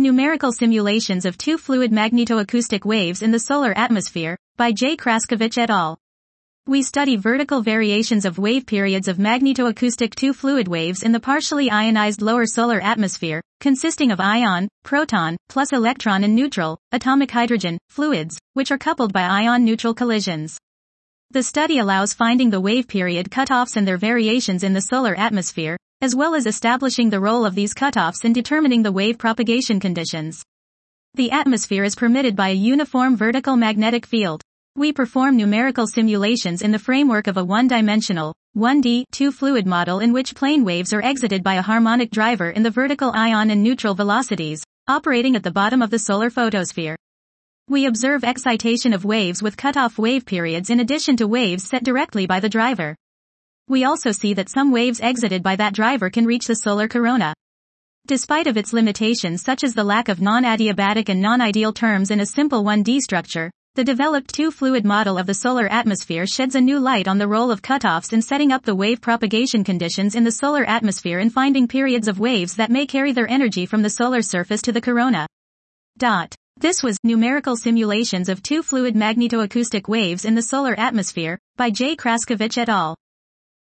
Numerical Simulations of Two Fluid Magnetoacoustic Waves in the Solar Atmosphere, by J. Kraśkiewicz et al. We study vertical variations of wave periods of magnetoacoustic two-fluid waves in the partially ionized lower solar atmosphere, consisting of ion, proton, plus electron and neutral, atomic hydrogen, fluids, which are coupled by ion-neutral collisions. The study allows finding the wave period cutoffs and their variations in the solar atmosphere, as well as establishing the role of these cutoffs in determining the wave propagation conditions. The atmosphere is permitted by a uniform vertical magnetic field. We perform numerical simulations in the framework of a one-dimensional, 1D, two-fluid model in which plane waves are exited by a harmonic driver in the vertical ion and neutral velocities, operating at the bottom of the solar photosphere. We observe excitation of waves with cutoff wave periods in addition to waves set directly by the driver. We also see that some waves exited by that driver can reach the solar corona. Despite of its limitations such as the lack of non-adiabatic and non-ideal terms in a simple 1D structure, the developed two-fluid model of the solar atmosphere sheds a new light on the role of cutoffs in setting up the wave propagation conditions in the solar atmosphere and finding periods of waves that may carry their energy from the solar surface to the corona. Dot. This was Numerical Simulations of Two Fluid Magnetoacoustic Waves in the Solar Atmosphere by J. Kraśkiewicz et al.